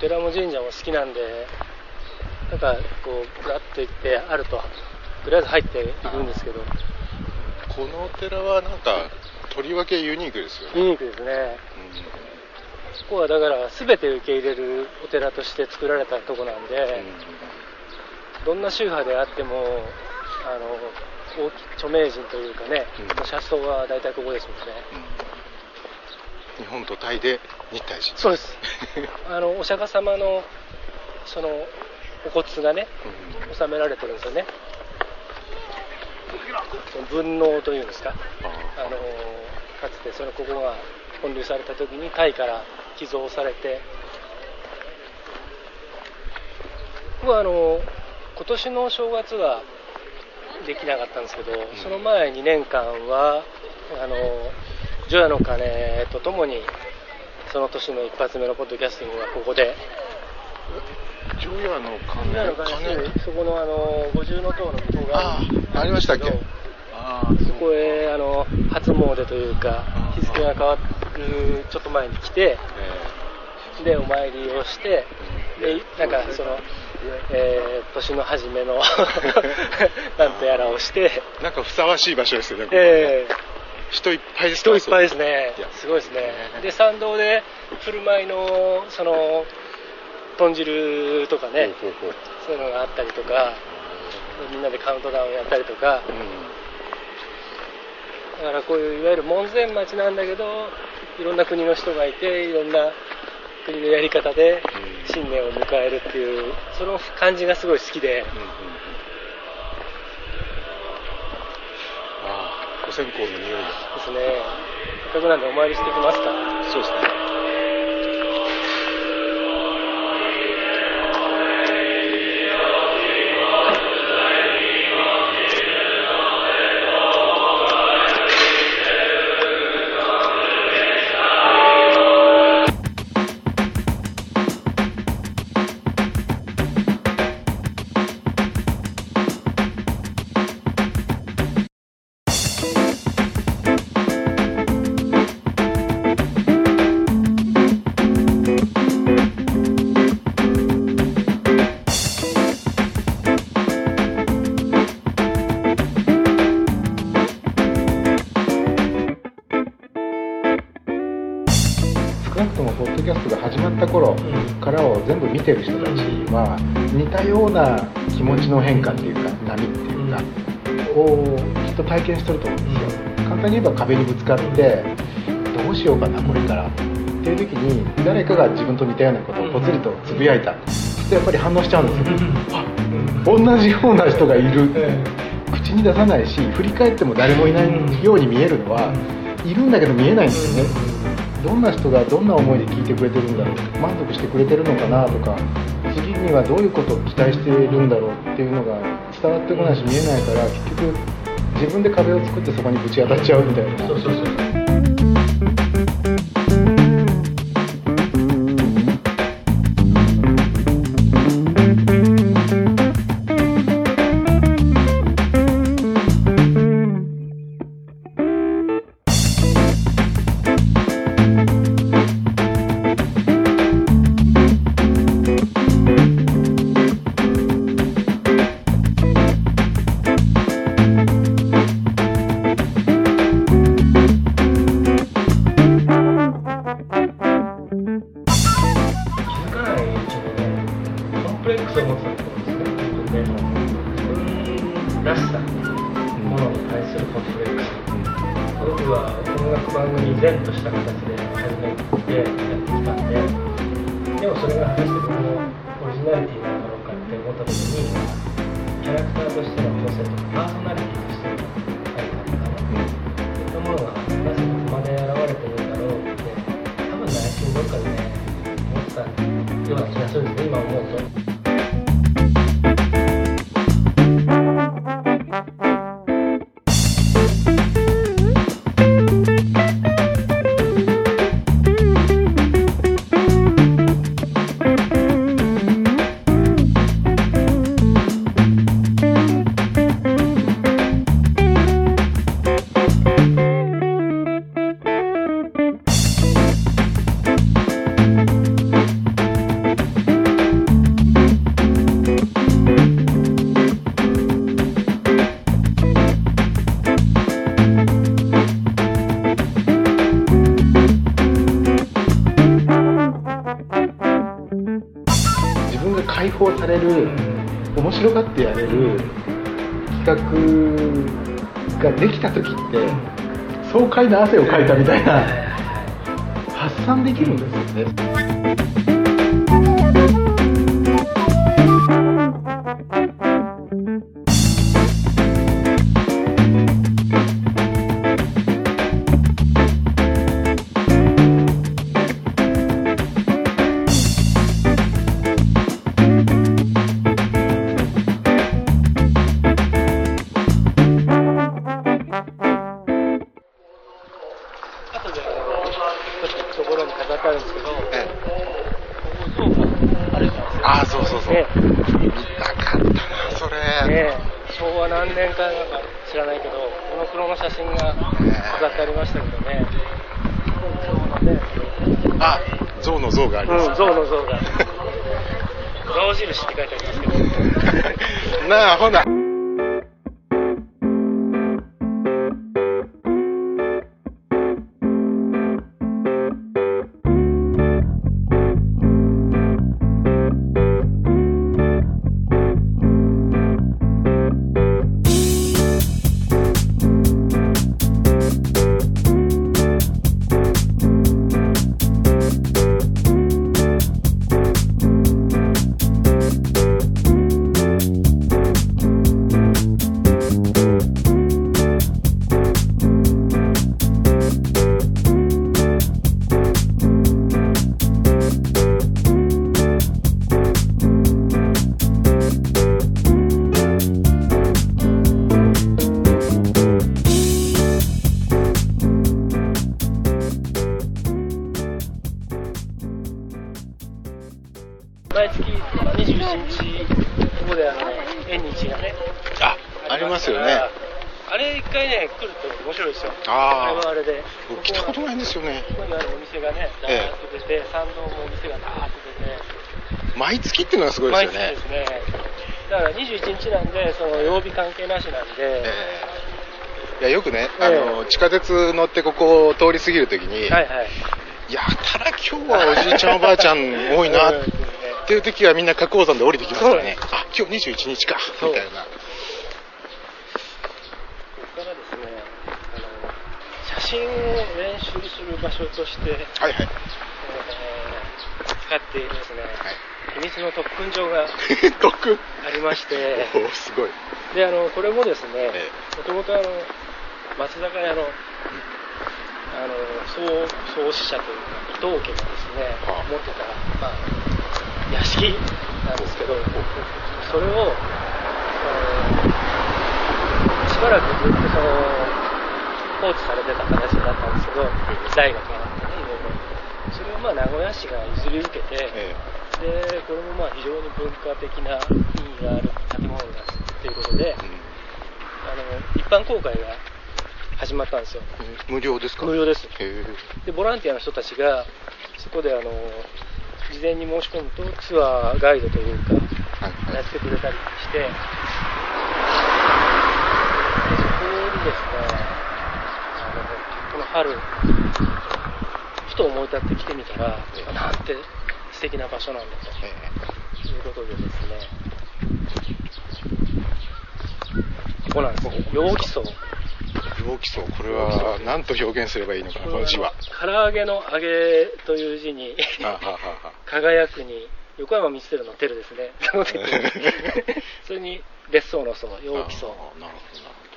寺も神社も好きなんでなんかこうぶらっと行ってあるととりあえず入っていくんですけど。このお寺はなんかとりわけユニークですよね、ユニークですね。ここはだから全て受け入れるお寺として作られたとこなんで、どんな宗派であってもあの著名人というかね、うん。車窓は大体ここですもんね日本とタイで日体寺そうです。あのお釈迦様のそのお骨がねうん。収められてるんですよね。分納というんですか。ああ。のかつてそのここが建立された時にタイから寄贈されて。僕はあの今年の正月はできなかったんですけど、その前2年間はあの除夜の鐘とともにその年の一発目のポッドキャスティングはここで。除夜の鐘？鐘そこのあの五重の塔の向こう側。あにあありましたっけ？ああそこへあの初詣というか日付が変わるちょっと前に来てでお参りをしてでなんかその、えー年の初めの なんとやらをして、なんかふさわしい場所ですよね、ここね。えー人いっぱいです人いっぱいですね。すごいですね。で参道で振る舞いのその豚汁とかねそういうのがあったりとかみんなでカウントダウンやったりとか。だからこういういわゆる門前町なんだけどいろんな国の人がいていろんな国のやり方でうん。新年を迎えるっていうその感じがすごい好きで線香の匂いが。ですね。せっかくなんでお参りしてきますかそうですねを全部見てる人たちは似たような気持ちの変化っていうか波っていうかをきっと体験してると思うんですよ。簡単に言えば壁にぶつかってどうしようかなこれから。っていう時に誰かが自分と似たようなことをぽつりとつぶやいた。でやっぱり反応しちゃうんですよ。あ同じような人がいる。口に出さないし振り返っても誰もいないように見えるのはいるんだけど見えないんですよねどんな人がどんな思いで聞いてくれてるんだろう満足してくれてるのかなとか次にはどういうことを期待しているんだろうっていうのが伝わってこないし見えないから結局自分で壁を作ってそこにぶち当たっちゃうみたいな。そうそうそう。コンプレックスを持ってたとですね自分で自分らしさものに対するコンプレックス僕は音楽番組前とした形で始めてやってきたん。ででもそれが果たして僕のオリジナリティなん。だろうかって思った時にキャラクターとしての個性とかパーソナリティ解放される、面白がってやれる企画ができた時って爽快な汗をかいたみたいな発散できるんですよね。飾ってありましたけどね。ねあ象の像があります、うん、像の像が。象印って書いてありますけど。なあほなね、来ると面白いですよ。あー。あれはあれで。僕来たことないんですよね。ここにあるお店がね、ダーッと出て、参道もお店がダーッと出て、毎月っていうのがすごいですよね。毎月ですね。だから21日なんで、その曜日関係なしなんで、ええ。いやよくね、ええ。あの地下鉄乗ってここを通り過ぎるときに、はいはい。やたら今日はおじいちゃんおばあちゃん多いなっうんていう時はみんな花崗山で降りてきますからね。そうあ今日21日かみたいなここからですね、あの写真を練習する場所として、はいはい。えー使っているですね、はい。秘密の特訓場が 特ありまして、すごい。であのこれもですねえ、もともとあの松坂屋のあの創創始者というか、伊藤家がですね、はあ。持ってた、まあ、屋敷なんですけど、それを、あのしばらくずっとその放置されてた形だったんですけど、大学があってね、いろいろ。それをまあ名古屋市が譲り受けて、えでこれもまあ非常に文化的な意味がある建物だということで、えあの一般公開が始まったんですよ。うん無料ですか？無料です。でボランティアの人たちがそこであの事前に申し込むとツアーガイドというかやってくれたりして、でそこにですね、あのこの春、ふと思い立って来てみたら、なんて素敵な場所なんだえと。いうことでですね、ここなんです。よ、陽気層。え陽気層これは何と表現すればいいのかなこの字は。唐揚げの揚げという字に、あははは。輝くに、横山光輝のテルですね。それに別荘の層、陽気層。あなるほど